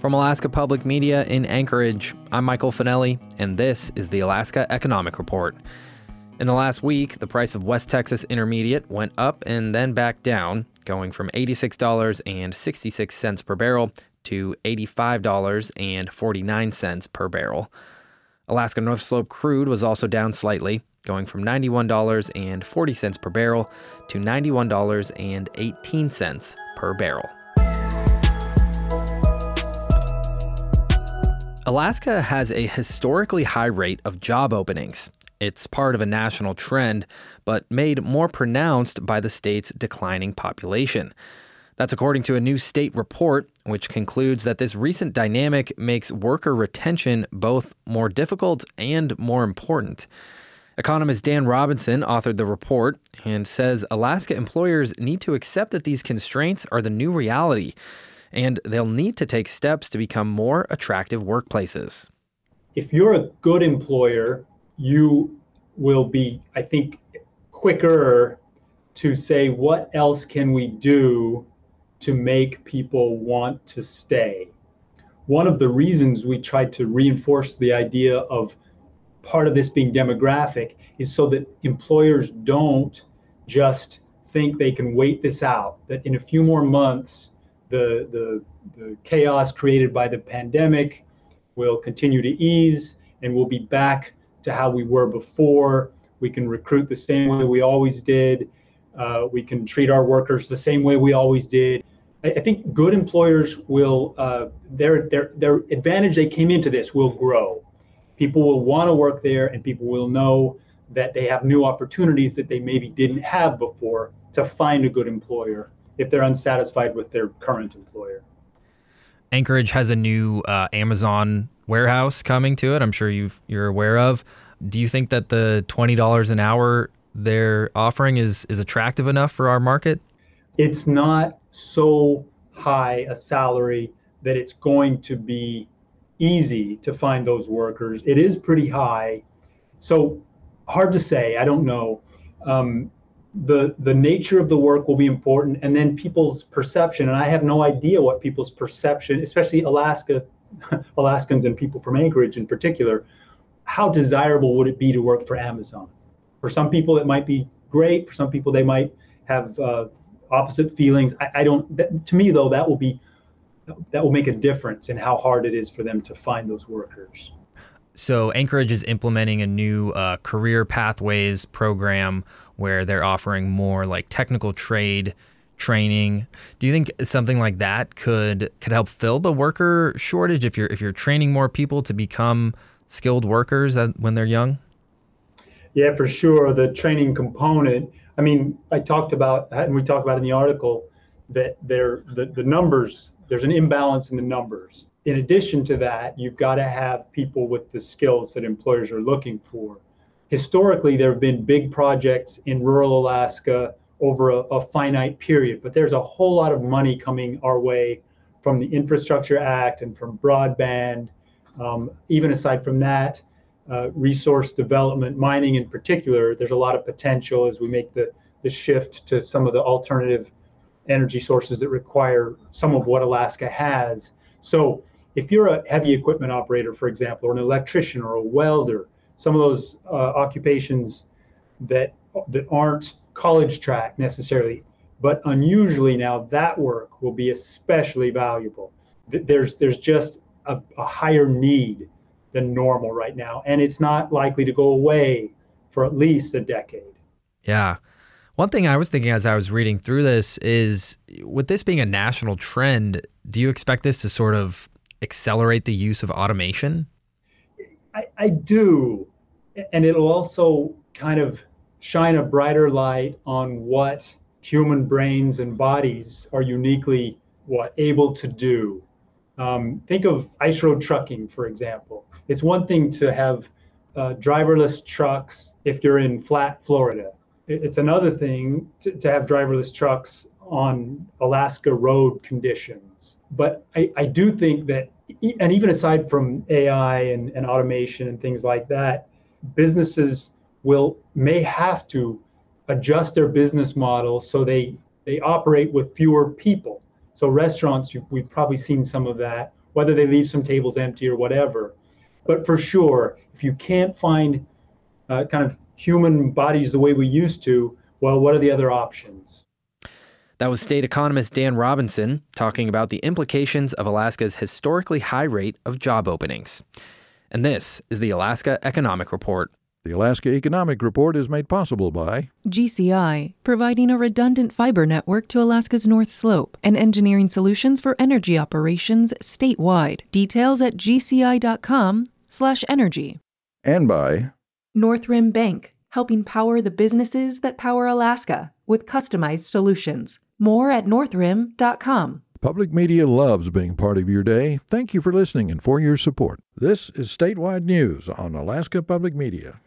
From Alaska Public Media in Anchorage, I'm Michael Finelli, and this is the Alaska Economic Report. In the last week, the price of West Texas Intermediate went up and then back down, going from $86.66 per barrel to $85.49 per barrel. Alaska North Slope crude was also down slightly, going from $91.40 per barrel to $91.18 per barrel. Alaska has a historically high rate of job openings. It's part of a national trend, but made more pronounced by the state's declining population. That's according to a new state report, which concludes that this recent dynamic makes worker retention both more difficult and more important. Economist Dan Robinson authored the report and says Alaska employers need to accept that these constraints are the new reality and they'll need to take steps to become more attractive workplaces. If you're a good employer, you will be, I think, quicker to say, what else can we do to make people want to stay? One of the reasons we tried to reinforce the idea of part of this being demographic is so that employers don't just think they can wait this out, that in a few more months, the, the, the chaos created by the pandemic will continue to ease and we'll be back to how we were before. We can recruit the same way we always did. Uh, we can treat our workers the same way we always did. I, I think good employers will, uh, their, their, their advantage they came into this will grow. People will want to work there and people will know that they have new opportunities that they maybe didn't have before to find a good employer if they're unsatisfied with their current employer. Anchorage has a new uh, Amazon warehouse coming to it. I'm sure you you're aware of. Do you think that the twenty dollars an hour they're offering is is attractive enough for our market? It's not so high a salary that it's going to be easy to find those workers. It is pretty high, so hard to say. I don't know. Um, the the nature of the work will be important and then people's perception. And i have no idea what people's perception especially alaska alaskans and people from anchorage in particular how desirable would it be to work for amazon? For some people it might be great. For some people they might have uh, opposite feelings. I, I don't that, to me though that will be that will make a difference in how hard it is for them to find those workers so Anchorage is implementing a new uh, career pathways program where they're offering more like technical trade training. Do you think something like that could could help fill the worker shortage if you're if you're training more people to become skilled workers when they're young? Yeah, for sure. The training component. I mean, I talked about and we talked about in the article that there the, the numbers there's an imbalance in the numbers. In addition to that, you've got to have people with the skills that employers are looking for historically there have been big projects in rural Alaska over a, a, finite period, but there's a whole lot of money coming our way from the Infrastructure Act and from broadband. Um, even aside from that, uh, resource development, mining in particular, there's a lot of potential as we make the, the shift to some of the alternative energy sources that require some of what Alaska has. So if you're a heavy equipment operator, for example, or an electrician or a welder, some of those uh, occupations that that aren't college track necessarily, but unusually now that work will be especially valuable. There's there's just a, a higher need than normal right now, and it's not likely to go away for at least a decade. Yeah. One thing I was thinking as I was reading through this is with this being a national trend, do you expect this to sort of accelerate the use of automation? I, I do. And it'll also kind of shine a brighter light on what human brains and bodies are uniquely what able to do. Um, think of ice road trucking, for example. It's one thing to have uh, driverless trucks if you're in flat Florida. It's another thing to, to have driverless trucks on Alaska road conditions. But I, I do think that and even aside from AI and, and automation and things like that, businesses will may have to adjust their business model so they they operate with fewer people. So restaurants, we've probably seen some of that, whether they leave some tables empty or whatever. But for sure, if you can't find uh, kind of human bodies the way we used to, well, what are the other options? That was state economist Dan Robinson talking about the implications of Alaska's historically high rate of job openings. And this is the Alaska Economic Report. The Alaska Economic Report is made possible by GCI, providing a redundant fiber network to Alaska's North Slope and engineering solutions for energy operations statewide. Details at gci.com/energy. and by Northrim Bank, helping power the businesses that power Alaska with customized solutions. More at northrim.com. Public Media loves being part of your day. Thank you for listening and for your support. This is statewide news on Alaska Public Media.